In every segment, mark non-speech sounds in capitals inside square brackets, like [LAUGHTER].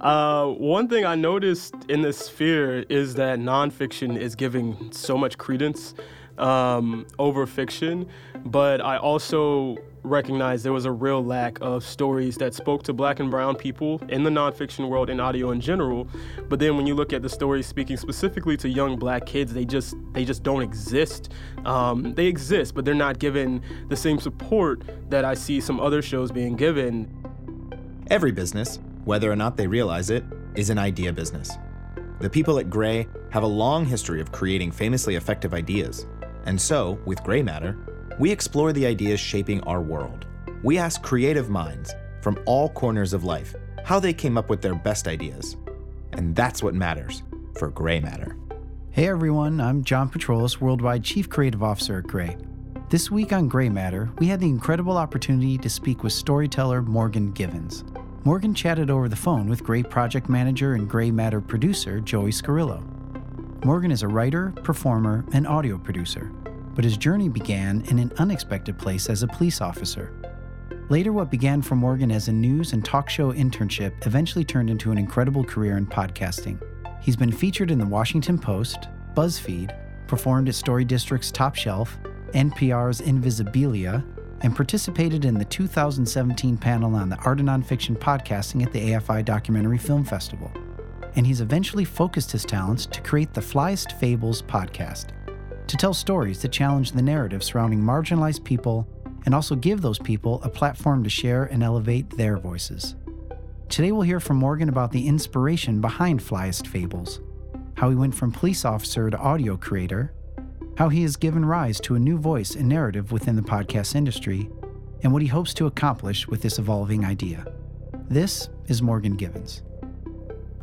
Uh, one thing I noticed in this sphere is that nonfiction is giving so much credence um, over fiction, but I also recognized there was a real lack of stories that spoke to black and brown people in the nonfiction world and audio in general. But then when you look at the stories speaking specifically to young black kids, they just they just don't exist. Um, they exist, but they're not given the same support that I see some other shows being given. Every business, whether or not they realize it, is an idea business. The people at Grey have a long history of creating famously effective ideas. And so, with Grey Matter, we explore the ideas shaping our world. We ask creative minds from all corners of life how they came up with their best ideas. And that's what matters for Grey Matter. Hey everyone, I'm John Patroulis, Worldwide Chief Creative Officer at Grey. This week on Grey Matter, we had the incredible opportunity to speak with storyteller Morgan Givens. Morgan chatted over the phone with Grey project manager and Grey Matter producer Joey Scarillo. Morgan is a writer, performer, and audio producer but his journey began in an unexpected place as a police officer. Later, what began for Morgan as a news and talk show internship eventually turned into an incredible career in podcasting. He's been featured in the Washington Post, BuzzFeed, performed at Story District's Top Shelf, NPR's Invisibilia, and participated in the 2017 panel on the Art of Nonfiction podcasting at the AFI Documentary Film Festival. And he's eventually focused his talents to create the Flyest Fables podcast, to tell stories that challenge the narrative surrounding marginalized people and also give those people a platform to share and elevate their voices. Today, we'll hear from Morgan about the inspiration behind Flyest Fables, how he went from police officer to audio creator, how he has given rise to a new voice and narrative within the podcast industry, and what he hopes to accomplish with this evolving idea. This is Morgan Givens.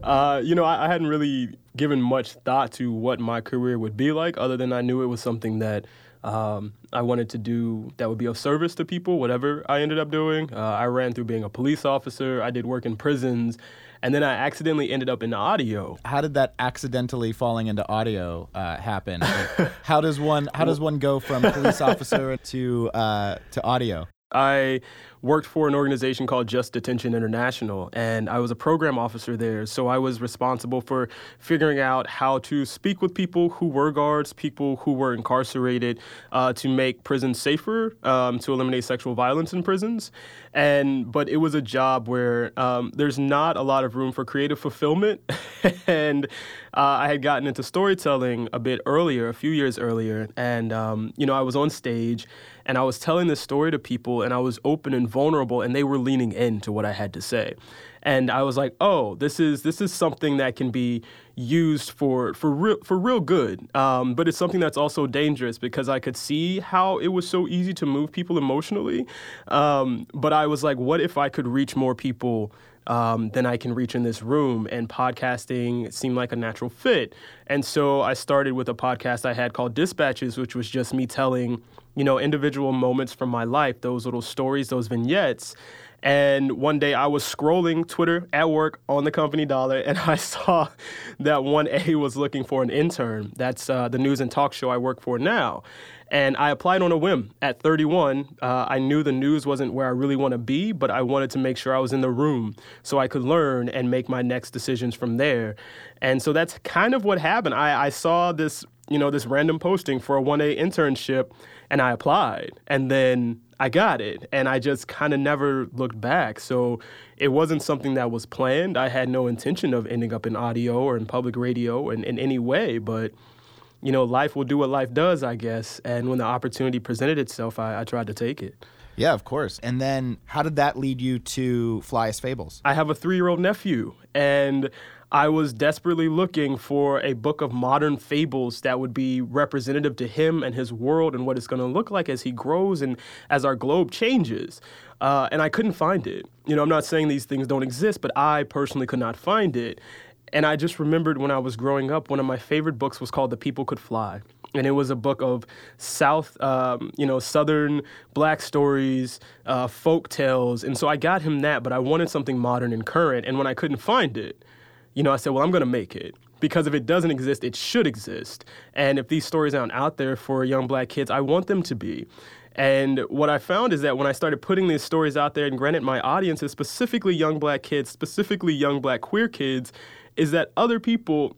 Uh, you know, I, I, hadn't really given much thought to what my career would be like, other than I knew it was something that um, I wanted to do that would be of service to people, whatever I ended up doing. Uh, I ran through being a police officer, I did work in prisons, and then I accidentally ended up in audio. How did that accidentally falling into audio uh, happen? [LAUGHS] how does one how does one go from police [LAUGHS] officer to uh, to audio? I worked for an organization called Just Detention International, and I was a program officer there. So I was responsible for figuring out how to speak with people who were guards, people who were incarcerated, uh, to make prisons safer, um, to eliminate sexual violence in prisons. And but it was a job where um, there's not a lot of room for creative fulfillment, [LAUGHS] and uh, I had gotten into storytelling a bit earlier, a few years earlier, and um, you know I was on stage and I was telling this story to people, and I was open and vulnerable, and they were leaning into what I had to say. And I was like, "Oh, this is this is something that can be used for for real for real good, um, but it's something that's also dangerous because I could see how it was so easy to move people emotionally. Um, but I was like, what if I could reach more people um, than I can reach in this room. And podcasting seemed like a natural fit. And so I started with a podcast I had called Dispatches, which was just me telling, you know, individual moments from my life, those little stories, those vignettes. And one day I was scrolling Twitter at work on the company dollar, and I [LAUGHS] saw that 1A was looking for an intern. That's uh, the news and talk show I work for now. And I applied on a whim. At 31, uh, I knew the news wasn't where I really want to be, but I wanted to make sure I was in the room so I could learn and make my next decisions from there. And so that's kind of what happened. I, I saw this, you know, this random posting for a 1A internship, and I applied. And then I got it. And I just kind of never looked back. So it wasn't something that was planned. I had no intention of ending up in audio or in public radio in, in any way, but you know, life will do what life does, I guess. And when the opportunity presented itself, I, I tried to take it. Yeah, of course. And then how did that lead you to Flyest Fables? I have a three year old nephew, and I was desperately looking for a book of modern fables that would be representative to him and his world and what it's going to look like as he grows and as our globe changes. Uh, and I couldn't find it. You know, I'm not saying these things don't exist, but I personally could not find it. And I just remembered when I was growing up, one of my favorite books was called The People Could Fly. And it was a book of South, um, you know, Southern black stories, uh, folk tales. And so I got him that, but I wanted something modern and current. And when I couldn't find it, you know, I said, well, I'm going to make it. Because if it doesn't exist, it should exist. And if these stories aren't out there for young black kids, I want them to be. And what I found is that when I started putting these stories out there, and granted, my audience is specifically young black kids, specifically young black queer kids, is that other people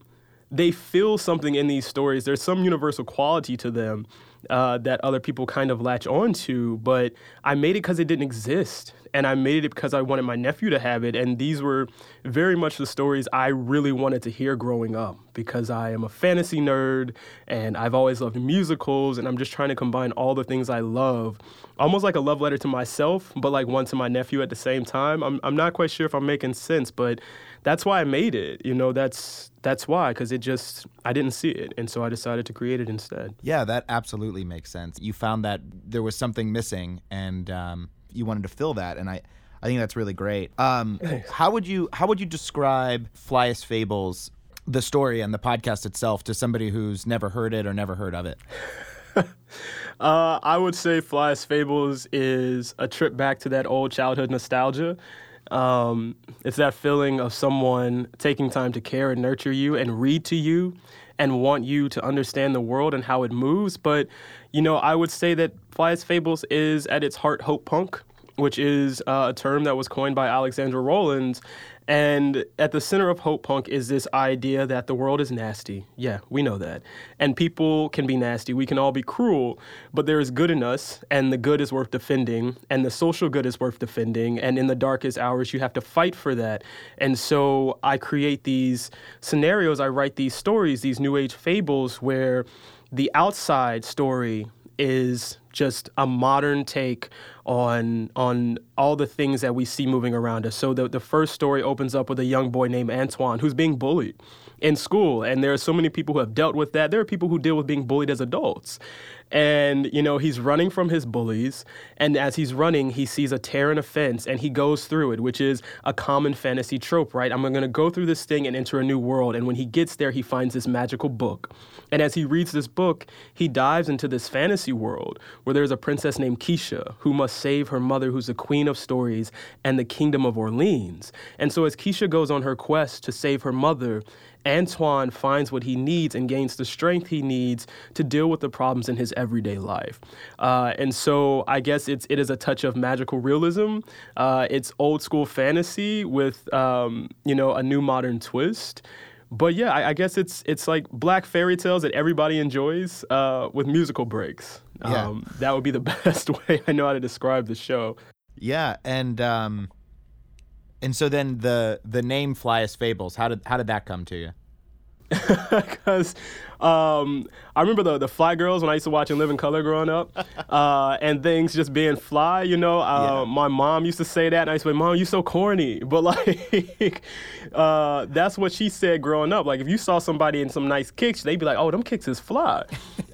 they feel something in these stories. There's some universal quality to them uh, that other people kind of latch onto. But I made it because it didn't exist. And I made it because I wanted my nephew to have it. And these were very much the stories I really wanted to hear growing up because I am a fantasy nerd and I've always loved musicals. And I'm just trying to combine all the things I love, almost like a love letter to myself, but like one to my nephew at the same time. I'm, I'm not quite sure if I'm making sense, but that's why I made it. You know, that's that's why because it just I didn't see it, and so I decided to create it instead. Yeah, that absolutely makes sense. You found that there was something missing, and um, you wanted to fill that, and I. I think that's really great. Um, how would you how would you describe Flyest Fables, the story and the podcast itself, to somebody who's never heard it or never heard of it? [LAUGHS] uh, I would say Flyest Fables is a trip back to that old childhood nostalgia. Um, it's that feeling of someone taking time to care and nurture you and read to you and want you to understand the world and how it moves. But, you know, I would say that Flyest Fables is at its heart hope punk, which is uh, a term that was coined by Alexandra Rowland. And at the center of Hope Punk is this idea that the world is nasty. Yeah, we know that. And people can be nasty. We can all be cruel, but there is good in us, and the good is worth defending, and the social good is worth defending. And in the darkest hours, you have to fight for that. And so I create these scenarios, I write these stories, these new age fables where the outside story is just a modern take on on all the things that we see moving around us. So the, the first story opens up with a young boy named Antoine who's being bullied in school. And there are so many people who have dealt with that. There are people who deal with being bullied as adults. And, you know, he's running from his bullies. And as he's running, he sees a tear in a fence and he goes through it, which is a common fantasy trope, right? I'm going to go through this thing and enter a new world. And when he gets there, he finds this magical book. And as he reads this book, he dives into this fantasy world where there's a princess named Keisha who must save her mother, who's the queen of stories, and the kingdom of Orleans. And so as Keisha goes on her quest to save her mother, Antoine finds what he needs and gains the strength he needs to deal with the problems in his everyday life. Uh, and so I guess it's it is a touch of magical realism. Uh, it's old school fantasy with um, you know a new modern twist. But yeah, I, I, guess it's it's like black fairy tales that everybody enjoys uh, with musical breaks. Yeah. Um, that would be the [LAUGHS] best way I know how to describe the show. Yeah, and um, and so then the the name Flyest Fables, how did how did that come to you? [LAUGHS] Because um, I remember the the Fly Girls when I used to watch In Living Color growing up, [LAUGHS] uh, and things just being fly. You know, uh, yeah. my mom used to say that, and I used to say, "Mom, you're so corny," [LAUGHS] but like, uh, that's what she said growing up. Like, if you saw somebody in some nice kicks, they'd be like, "Oh, them kicks is fly,"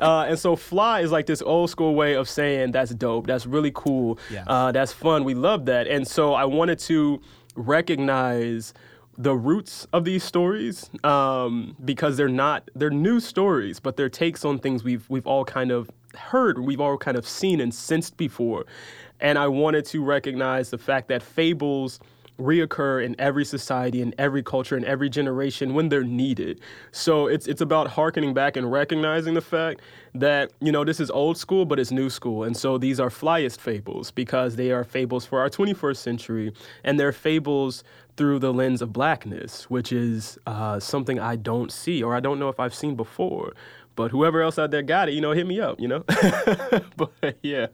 uh, and so fly is like this old school way of saying that's dope, that's really cool, yeah. Uh, that's fun. We love that, and so I wanted to recognize the roots of these stories um, because they're not they're new stories, but they're takes on things we've we've all kind of heard, we've all kind of seen and sensed before. And I wanted to recognize the fact that fables reoccur in every society, in every culture, in every generation when they're needed. So it's it's about harkening back and recognizing the fact that you know this is old school, but it's new school, and so these are flyest fables because they are fables for our 21st century, and they're fables through the lens of blackness, which is uh, something I don't see or I don't know if I've seen before. But whoever else out there got it, you know, hit me up, you know. [LAUGHS] but yeah.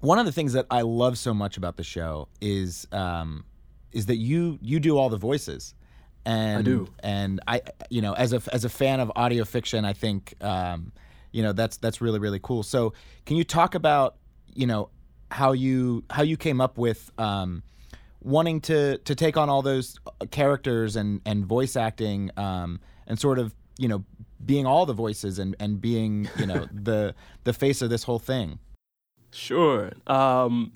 One of the things that I love so much about the show is um, is that you you do all the voices. And, I do. And I, you know, as a as a fan of audio fiction, I think, um, you know, that's that's really really cool. So, can you talk about, you know, how you how you came up with um, wanting to to take on all those characters and and voice acting um, and sort of you know being all the voices and and being you know [LAUGHS] the the face of this whole thing. Sure. Um,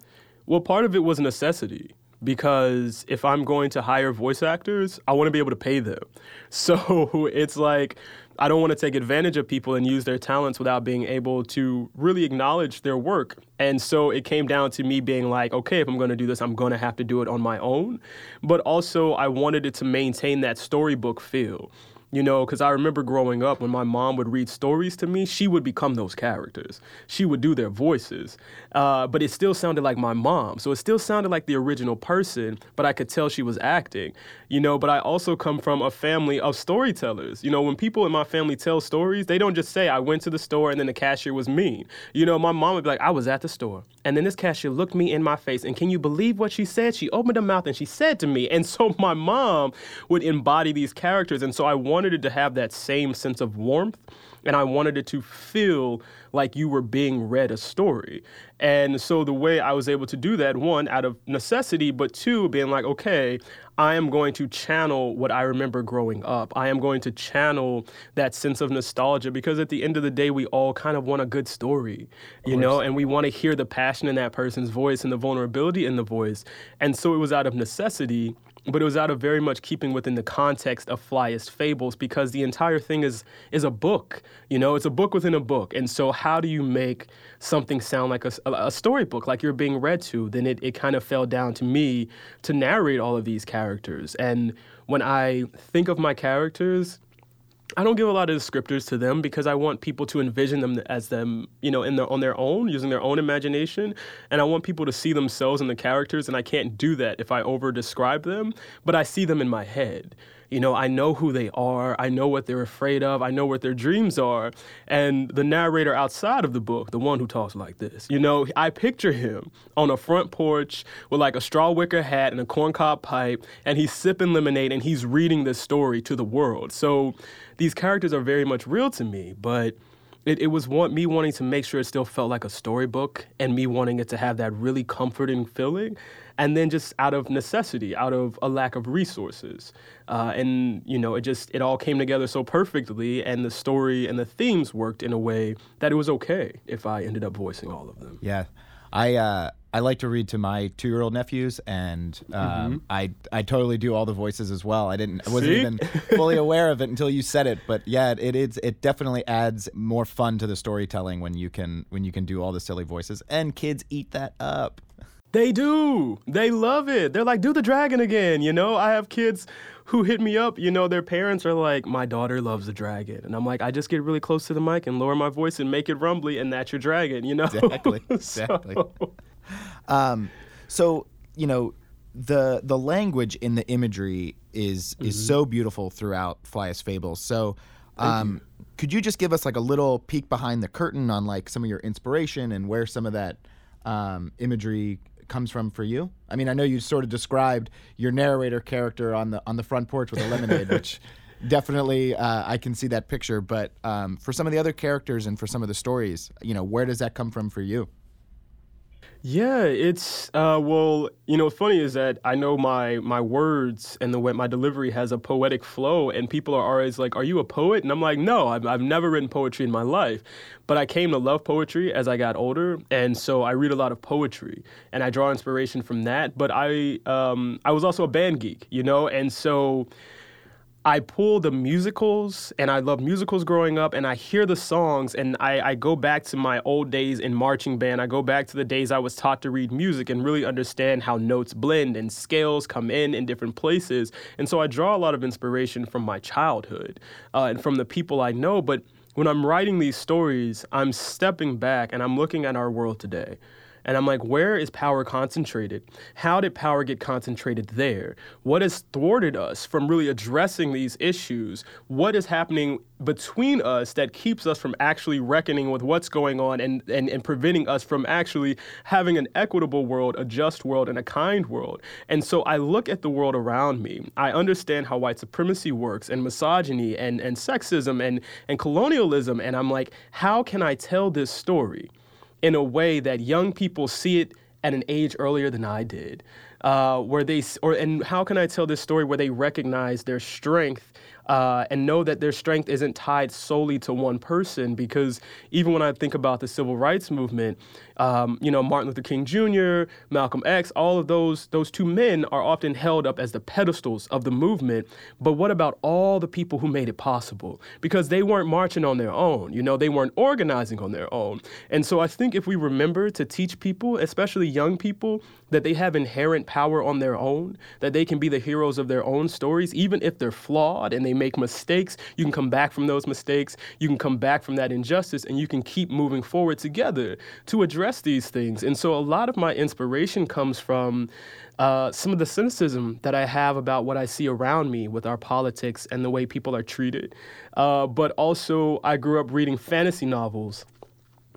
well, part of it was necessity because if I'm going to hire voice actors, I want to be able to pay them. [LAUGHS] So it's like I don't want to take advantage of people and use their talents without being able to really acknowledge their work. And so it came down to me being like, okay, if I'm going to do this, I'm going to have to do it on my own. But also, I wanted it to maintain that storybook feel you know, because I remember growing up when my mom would read stories to me, she would become those characters. She would do their voices, uh, but it still sounded like my mom. So it still sounded like the original person, but I could tell she was acting, you know. But I also come from a family of storytellers. You know, when people in my family tell stories, they don't just say, I went to the store and then the cashier was mean. You know, my mom would be like, I was at the store, and then this cashier looked me in my face, and can you believe what she said? She opened her mouth and she said to me. And so [LAUGHS] my mom would embody these characters. And so I wanted wanted it to have that same sense of warmth and I wanted it to feel like you were being read a story. And so the way I was able to do that, one, out of necessity, but two, being like, okay, I am going to channel what I remember growing up. I am going to channel that sense of nostalgia because at the end of the day, we all kind of want a good story, you know, and we want to hear the passion in that person's voice and the vulnerability in the voice. And so it was out of necessity but it was out of very much keeping within the context of Flyest Fables because the entire thing is is a book. You know, it's a book within a book. And so, how do you make something sound like a, a storybook, like you're being read to? Then it, it kind of fell down to me to narrate all of these characters. And when I think of my characters, I don't give a lot of descriptors to them because I want people to envision them as them, you know, in their on their own, using their own imagination, and I want people to see themselves in the characters, and I can't do that if I over describe them, but I see them in my head. You know, I know who they are, I know what they're afraid of, I know what their dreams are, and the narrator outside of the book, the one who talks like this, you know, I picture him on a front porch with like a straw wicker hat and a corncob pipe, and he's sipping lemonade and he's reading this story to the world. So these characters are very much real to me, but it, it was want, me wanting to make sure it still felt like a storybook and me wanting it to have that really comforting feeling. And then just out of necessity, out of a lack of resources. Uh, and, you know, it just, it all came together so perfectly. And the story and the themes worked in a way that it was okay if I ended up voicing all of them. Yeah. I, uh, I like to read to my two-year-old nephews, and um, mm-hmm. I I totally do all the voices as well. I didn't I wasn't See? even [LAUGHS] fully aware of it until you said it, but yeah, it is it definitely adds more fun to the storytelling when you can when you can do all the silly voices, and kids eat that up. They do. They love it. They're like, do the dragon again. You know, I have kids who hit me up. You know, their parents are like, my daughter loves the dragon. And I'm like, I just get really close to the mic and lower my voice and make it rumbly, and that's your dragon, you know? Exactly. [LAUGHS] Exactly. so, um, so you know, the the language in the imagery is is mm-hmm. so beautiful throughout Flyest Fables. So, um, you. could you just give us like a little peek behind the curtain on like some of your inspiration and where some of that um, imagery comes from for you? I mean, I know you sort of described your narrator character on the on the front porch with a lemonade, which [LAUGHS] definitely uh, I can see that picture. But um, for some of the other characters and for some of the stories, you know, where does that come from for you? Yeah, it's uh, well, you know, funny is that I know my my words and the way my delivery has a poetic flow, and people are always like, "Are you a poet?" And I'm like, "No, I've I've never written poetry in my life, but I came to love poetry as I got older, and so I read a lot of poetry and I draw inspiration from that. But I um, I was also a band geek, you know, and so I pull the musicals, and I love musicals growing up, and I hear the songs, and I, I, go back to my old days in marching band. I go back to the days I was taught to read music and really understand how notes blend and scales come in in different places. And so I draw a lot of inspiration from my childhood uh, and from the people I know. But when I'm writing these stories, I'm stepping back and I'm looking at our world today. And I'm like, where is power concentrated? How did power get concentrated there? What has thwarted us from really addressing these issues? What is happening between us that keeps us from actually reckoning with what's going on and, and, and preventing us from actually having an equitable world, a just world, and a kind world? And so I look at the world around me. I understand how white supremacy works and misogyny and, and sexism and, and colonialism. And I'm like, how can I tell this story? In a way that young people see it at an age earlier than I did, uh, where they or and how can I tell this story where they recognize their strength uh, and know that their strength isn't tied solely to one person. Because even when I think about the civil rights movement, um, you know, Martin Luther King Jr., Malcolm X, all of those those two men are often held up as the pedestals of the movement. But what about all the people who made it possible? Because they weren't marching on their own. You know, they weren't organizing on their own. And so I think if we remember to teach people, especially young people, that they have inherent power on their own, that they can be the heroes of their own stories, even if they're flawed and they make mistakes. You can come back from those mistakes, you can come back from that injustice, and you can keep moving forward together to address these things. And so a lot of my inspiration comes from uh, some of the cynicism that I have about what I see around me with our politics and the way people are treated. Uh, but also, I grew up reading fantasy novels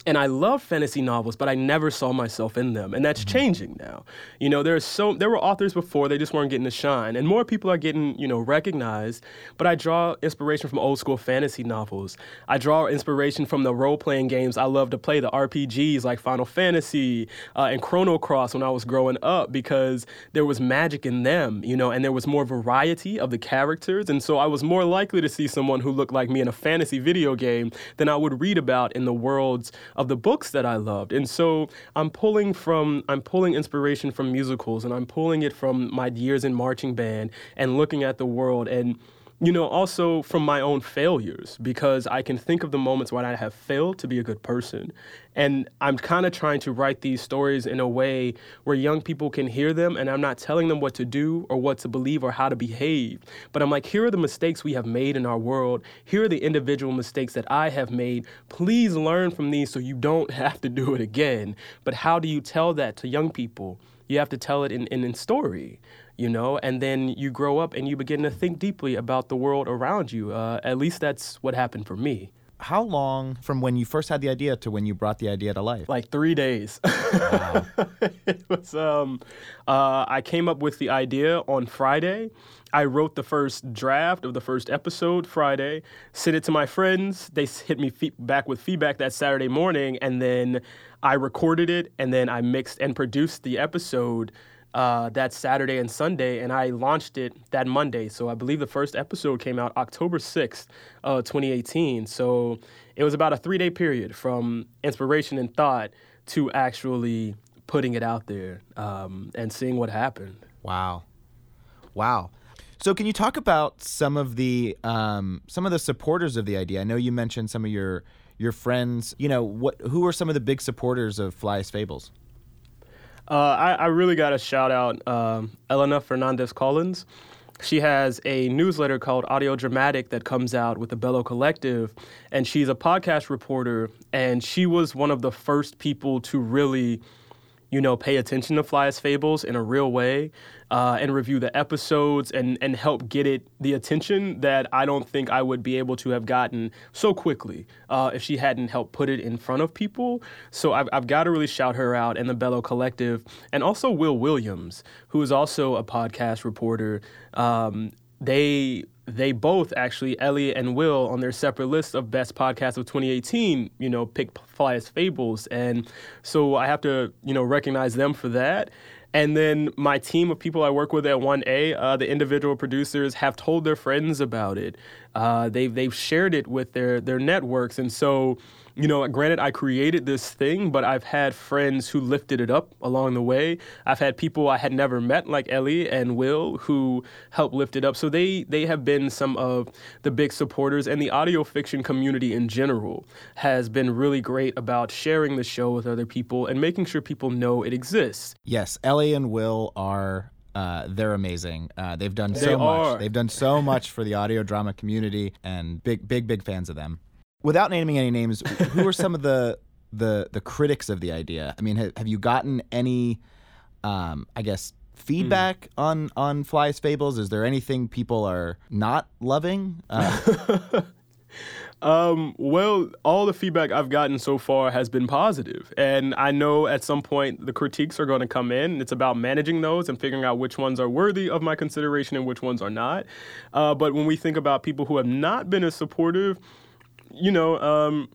and I love fantasy novels, but I never saw myself in them, and that's mm-hmm. changing now. You know, there are so there were authors before they just weren't getting the shine, and more people are getting you know recognized. But I draw inspiration from old school fantasy novels. I draw inspiration from the role playing games I love to play, the RPGs like Final Fantasy uh, and Chrono Cross when I was growing up, because there was magic in them, you know, and there was more variety of the characters, and so I was more likely to see someone who looked like me in a fantasy video game than I would read about in the worlds of the books that I loved. And so I'm pulling from I'm pulling inspiration from musicals and I'm pulling it from my years in marching band and looking at the world and you know, also from my own failures because I can think of the moments when I have failed to be a good person. And I'm kind of trying to write these stories in a way where young people can hear them and I'm not telling them what to do or what to believe or how to behave. But I'm like, here are the mistakes we have made in our world. Here are the individual mistakes that I have made. Please learn from these so you don't [LAUGHS] have to do it again. But how do you tell that to young people? You have to tell it in, in, in story you know, and then you grow up and you begin to think deeply about the world around you. Uh, at least that's what happened for me. How long from when you first had the idea to when you brought the idea to life? Like three days. Wow. [LAUGHS] it was. Um, uh, I came up with the idea on Friday. I wrote the first draft of the first episode Friday, sent it to my friends. They hit me back with feedback that Saturday morning, and then I recorded it, and then I mixed and produced the episode uh, that Saturday and Sunday, and I launched it that Monday. So I believe the first episode came out October 6th, uh, 2018. So it was about a three day period from inspiration and thought to actually putting it out there um, and seeing what happened. Wow. Wow. So can you talk about some of the um, some of the supporters of the idea? I know you mentioned some of your your friends. You know, what who are some of the big supporters of Flyest Fables? Uh, I, I, really got to shout out um, Elena Fernandez Collins. She has a newsletter called Audio Dramatic that comes out with the Bello Collective, and she's a podcast reporter. And she was one of the first people to really you know, pay attention to Flyest Fables in a real way uh, and review the episodes and, and help get it the attention that I don't think I would be able to have gotten so quickly uh, if she hadn't helped put it in front of people. So I've, I've got to really shout her out and the Bello Collective and also Wil Williams, who is also a podcast reporter. Um, they they both actually Ellie and Will on their separate lists of best podcasts of 2018, you know, picked Flyest Fables, and so I have to you know recognize them for that. And then my team of people I work with at 1A, uh, the individual producers have told their friends about it. Uh, they've they've shared it with their their networks, and so you know, granted, I created this thing, but I've had friends who lifted it up along the way. I've had people I had never met, like Ellie and Will, who helped lift it up. So they they have been some of the big supporters, and the audio fiction community in general has been really great about sharing the show with other people and making sure people know it exists. Yes, Ellie and Will are uh, they're amazing. Uh, they've done so much. They've done so much for the audio drama community, and big, big, big fans of them without naming any names, who are some of the [LAUGHS] the the critics of the idea? I mean, have, have you gotten any, um, I guess, feedback mm. on on Flyest Fables? Is there anything people are not loving? Uh, [LAUGHS] um, well, all the feedback I've gotten so far has been positive, and I know at some point the critiques are going to come in. It's about managing those and figuring out which ones are worthy of my consideration and which ones are not. Uh, but when we think about people who have not been as supportive you know, um,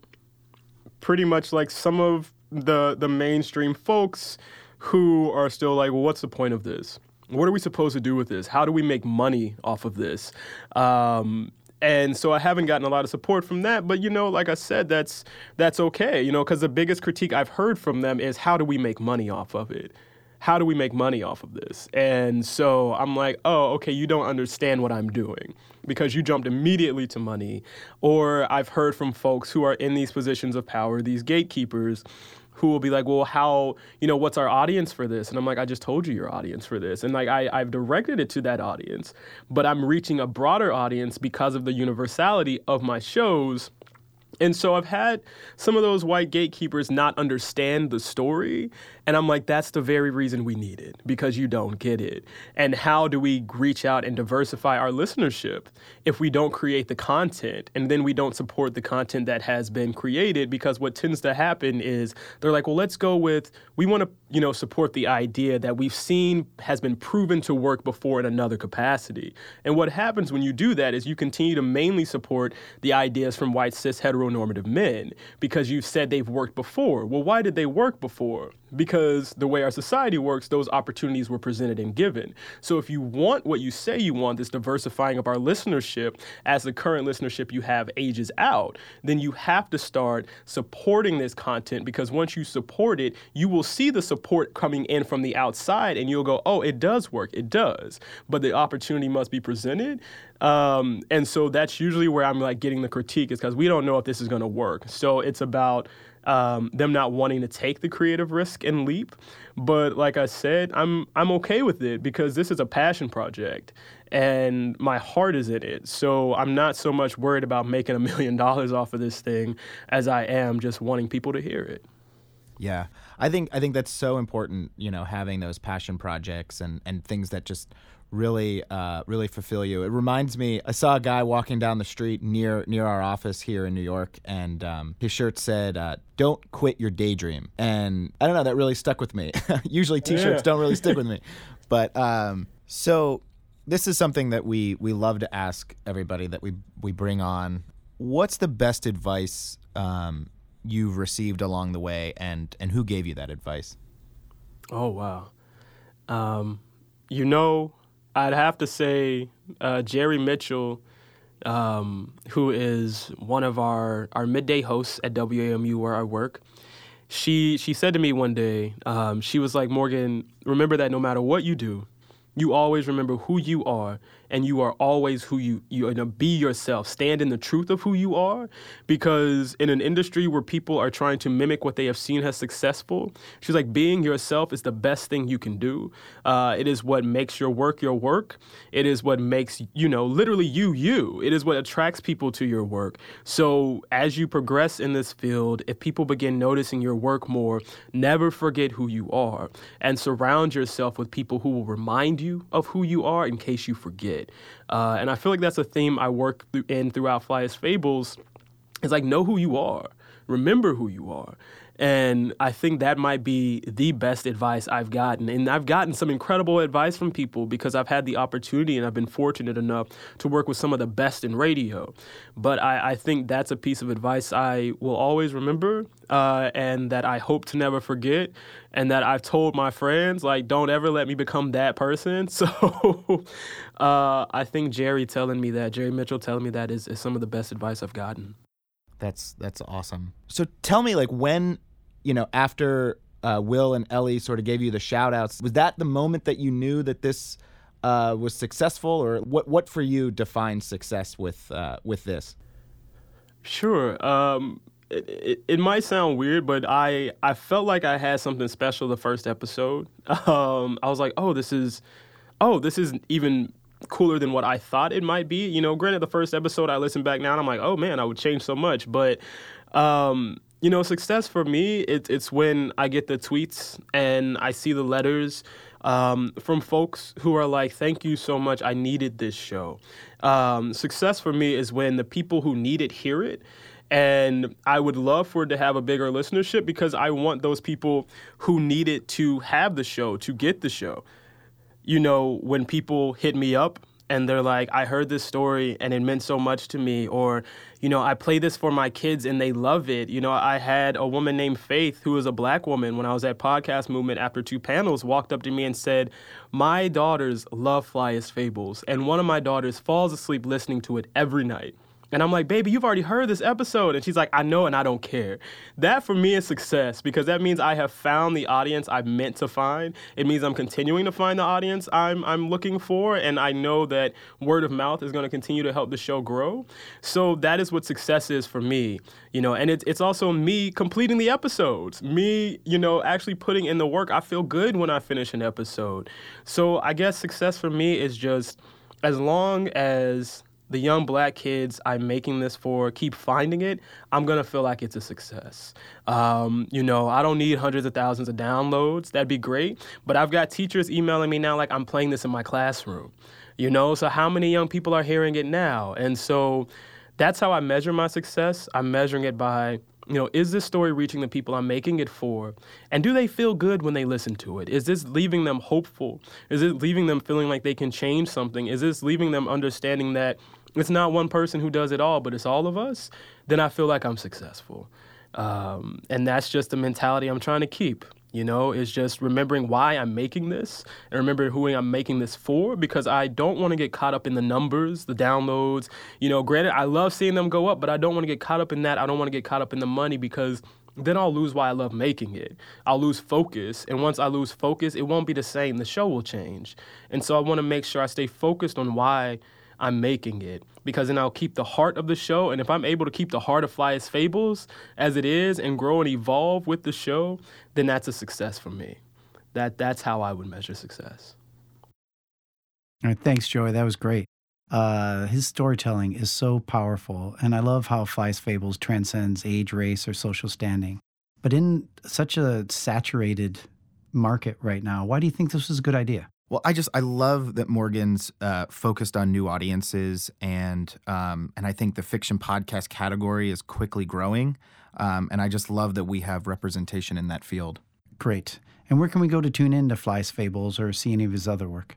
pretty much like some of the the mainstream folks who are still like, well, what's the point of this? What are we supposed to do with this? How do we make money off of this? Um, and so I haven't gotten a lot of support from that. But you know, like I said, that's that's okay. You know, because the biggest critique I've heard from them is how do we make money off of it? How do we make money off of this? And so I'm like, oh, okay, you don't understand what I'm doing because you jumped immediately to money. Or I've heard from folks who are in these positions of power, these gatekeepers, who will be like, well, how, you know, what's our audience for this? And I'm like, I just told you your audience for this. And like, I, I've directed it to that audience, but I'm reaching a broader audience because of the universality of my shows and so I've had some of those white gatekeepers not understand the story. And I'm like, that's the very reason we need it, because you don't get it. And how do we reach out and diversify our listenership if we don't create the content and then we don't support the content that has been created? Because what tends to happen is they're like, well, let's go with, we want to, you know, support the idea that we've seen has been proven to work before in another capacity. And what happens when you do that is you continue to mainly support the ideas from white cis heteronormative men because you've said they've worked before. Well, why did they work before? Because the way our society works, those opportunities were presented and given. So if you want what you say you want, this diversifying of our listenership as the current listenership you have ages out, then you have to start supporting this content because once you support it, you will see the support coming in from the outside and you'll go, oh, it does work. It does. But the opportunity must be presented. Um, and so that's usually where I'm like getting the critique is because we don't know if this is going to work. So it's about um, them not wanting to take the creative risk and leap. But like I said, I'm I'm okay with it because this is a passion project and my heart is in it. So I'm not so much worried about making a million dollars off of this thing as I am just wanting people to hear it. Yeah. I think I think that's so important, you know, having those passion projects and and things that just really uh, really fulfill you. It reminds me. I saw a guy walking down the street near near our office here in New York, and um, his shirt said, uh, "Don't quit your daydream." And I don't know, that really stuck with me. [LAUGHS] Usually, T-shirts yeah. don't really stick with me, [LAUGHS] but um, so this is something that we we love to ask everybody that we we bring on. What's the best advice um, you've received along the way, and and who gave you that advice? Oh wow. Um, you know, I'd have to say uh, Jerry Mitchell, um, who is one of our, our midday hosts at WAMU where I work. She she said to me one day, um, she was like, Morgan, remember that no matter what you do, you always remember who you are and you are always who you you know, be yourself. Stand in the truth of who you are because in an industry where people are trying to mimic what they have seen as successful she's like being yourself is the best thing you can do. Uh, it is what makes your work your work. It is what makes you know literally you you. It is what attracts people to your work. So as you progress in this field if people begin noticing your work more never forget who you are and surround yourself with people who will remind you of who you are in case you forget did. Uh, and I feel like that's a theme I work in throughout Flyest Fables. It's like know who you are, remember who you are. And I think that might be the best advice I've gotten. And I've gotten some incredible advice from people because I've had the opportunity and I've been fortunate enough to work with some of the best in radio. But I, I think that's a piece of advice I will always remember uh, and that I hope to never forget. And that I've told my friends, like, don't ever let me become that person. [LAUGHS] So uh, I think Jerry telling me that, Jerry Mitchell telling me that is, is some of the best advice I've gotten. That's that's awesome. So tell me, like, when you know, after uh, Will and Ellie sort of gave you the shout outs, was that the moment that you knew that this uh, was successful, or what? What for you defines success with uh, with this? Sure. Um, it, it, it, might sound weird, but I I felt like I had something special the first episode. [LAUGHS] Um, I was like, oh, this is, oh, this is even cooler than what I thought it might be. You know, granted, the first episode I listen back now and I'm like, oh man, I would change so much, but um, you know, success for me, it, it's when I get the tweets and I see the letters um, from folks who are like, thank you so much. I needed this show. Um, success for me is when the people who need it hear it. And I would love for it to have a bigger listenership because I want those people who need it to have the show, to get the show. You know, when people hit me up and they're like, I heard this story and it meant so much to me, or, you know, I play this for my kids and they love it. You know, I had a woman named Faith, who was a black woman, when I was at Podcast Movement after two panels, walked up to me and said, My daughters love Flyest Fables, and one of my daughters falls asleep listening to it every night And I'm like, baby, you've already heard this episode. And she's like, I know and I don't care. That for me is success because that means I have found the audience I meant to find. It means I'm continuing to find the audience I'm, I'm looking for. And I know that word of mouth is going to continue to help the show grow. So that is what success is for me, you know, and it's, it's also me completing the episodes, me, you know, actually putting in the work. I feel good when I finish an episode. So I guess success for me is just as long as the young black kids I'm making this for keep finding it, I'm gonna feel like it's a success. Um, you know, I don't need hundreds of thousands of downloads. That'd be great. But I've got teachers emailing me now like I'm playing this in my classroom. You know, so how many young people are hearing it now? And so that's how I measure my success. I'm measuring it by you know, is this story reaching the people I'm making it for? And do they feel good when they listen to it? Is this leaving them hopeful? Is it leaving them feeling like they can change something? Is this leaving them understanding that it's not one person who does it all, but it's all of us, then I feel like I'm successful. Um, and that's just the mentality I'm trying to keep. You know, it's just remembering why I'm making this and remember who I'm making this for because I don't want to get caught up in the numbers, the downloads. You know, granted, I love seeing them go up, but I don't want to get caught up in that. I don't want to get caught up in the money because then I'll lose why I love making it. I'll lose focus. And once I lose focus, it won't be the same. The show will change. And so I want to make sure I stay focused on why I'm making it because then I'll keep the heart of the show. And if I'm able to keep the heart of Flyest Fables as it is and grow and evolve with the show, then that's a success for me. That that's how I would measure success. All right, thanks, Joey. That was great. Uh, his storytelling is so powerful, and I love how Flyest Fables transcends age, race, or social standing. But in such a saturated market right now, why do you think this was a good idea? Well, I just I love that Morgan's uh, focused on new audiences, and um, and I think the fiction podcast category is quickly growing, um, and I just love that we have representation in that field. Great. And where can we go to tune in to Flyest Fables or see any of his other work?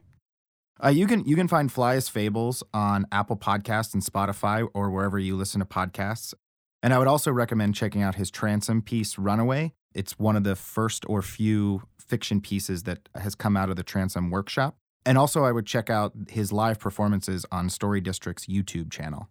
Uh, you can you can find Flyest Fables on Apple Podcasts and Spotify or wherever you listen to podcasts. And I would also recommend checking out his transom piece Runaway. It's one of the first or few fiction pieces that has come out of the Transom workshop. And also, I would check out his live performances on Story District's YouTube channel.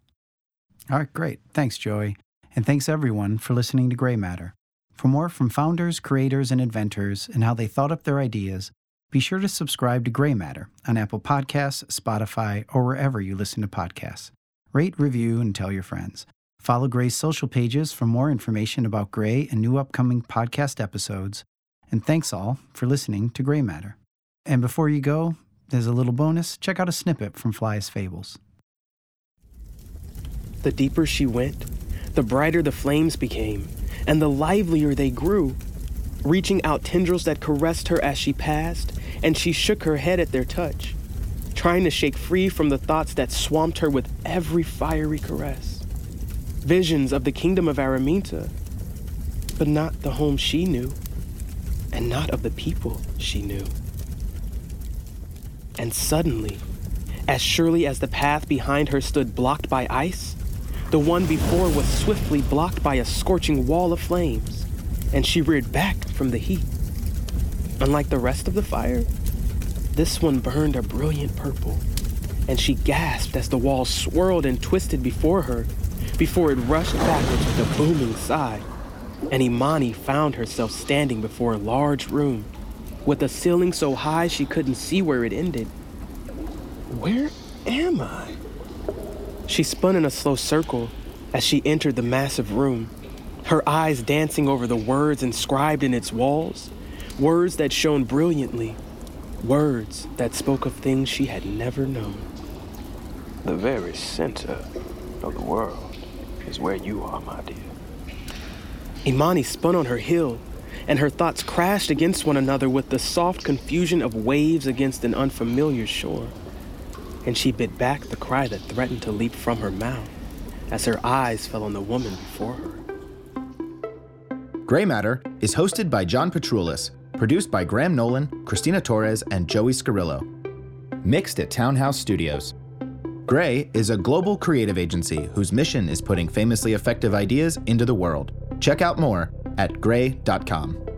All right, great. Thanks, Joey. And thanks everyone for listening to Grey Matter. For more from founders, creators, and inventors and how they thought up their ideas, be sure to subscribe to Grey Matter on Apple Podcasts, Spotify, or wherever you listen to podcasts. Rate, review, and tell your friends. Follow Grey's social pages for more information about Grey and new upcoming podcast episodes. And thanks all for listening to Grey Matter. And before you go, there's a little bonus. Check out a snippet from Flyest Fables. The deeper she went, the brighter the flames became, and the livelier they grew, reaching out tendrils that caressed her as she passed, and she shook her head at their touch, trying to shake free from the thoughts that swamped her with every fiery caress visions of the kingdom of Araminta, but not the home she knew, and not of the people she knew. And suddenly, as surely as the path behind her stood blocked by ice, the one before was swiftly blocked by a scorching wall of flames, and she reared back from the heat. Unlike the rest of the fire, this one burned a brilliant purple, and she gasped as the wall swirled and twisted before her before it rushed backwards with a booming sigh, and Imani found herself standing before a large room with a ceiling so high she couldn't see where it ended. Where am I? She spun in a slow circle as she entered the massive room, her eyes dancing over the words inscribed in its walls, words that shone brilliantly, words that spoke of things she had never known. The very center of the world is where you are, my dear. Imani spun on her heel, and her thoughts crashed against one another with the soft confusion of waves against an unfamiliar shore. And she bit back the cry that threatened to leap from her mouth as her eyes fell on the woman before her. Grey Matter is hosted by John Patroulis, produced by Graham Nolan, Christina Torres, and Joey Scarillo. Mixed at Townhouse Studios. Grey is a global creative agency whose mission is putting famously effective ideas into the world. Check out more at grey.com.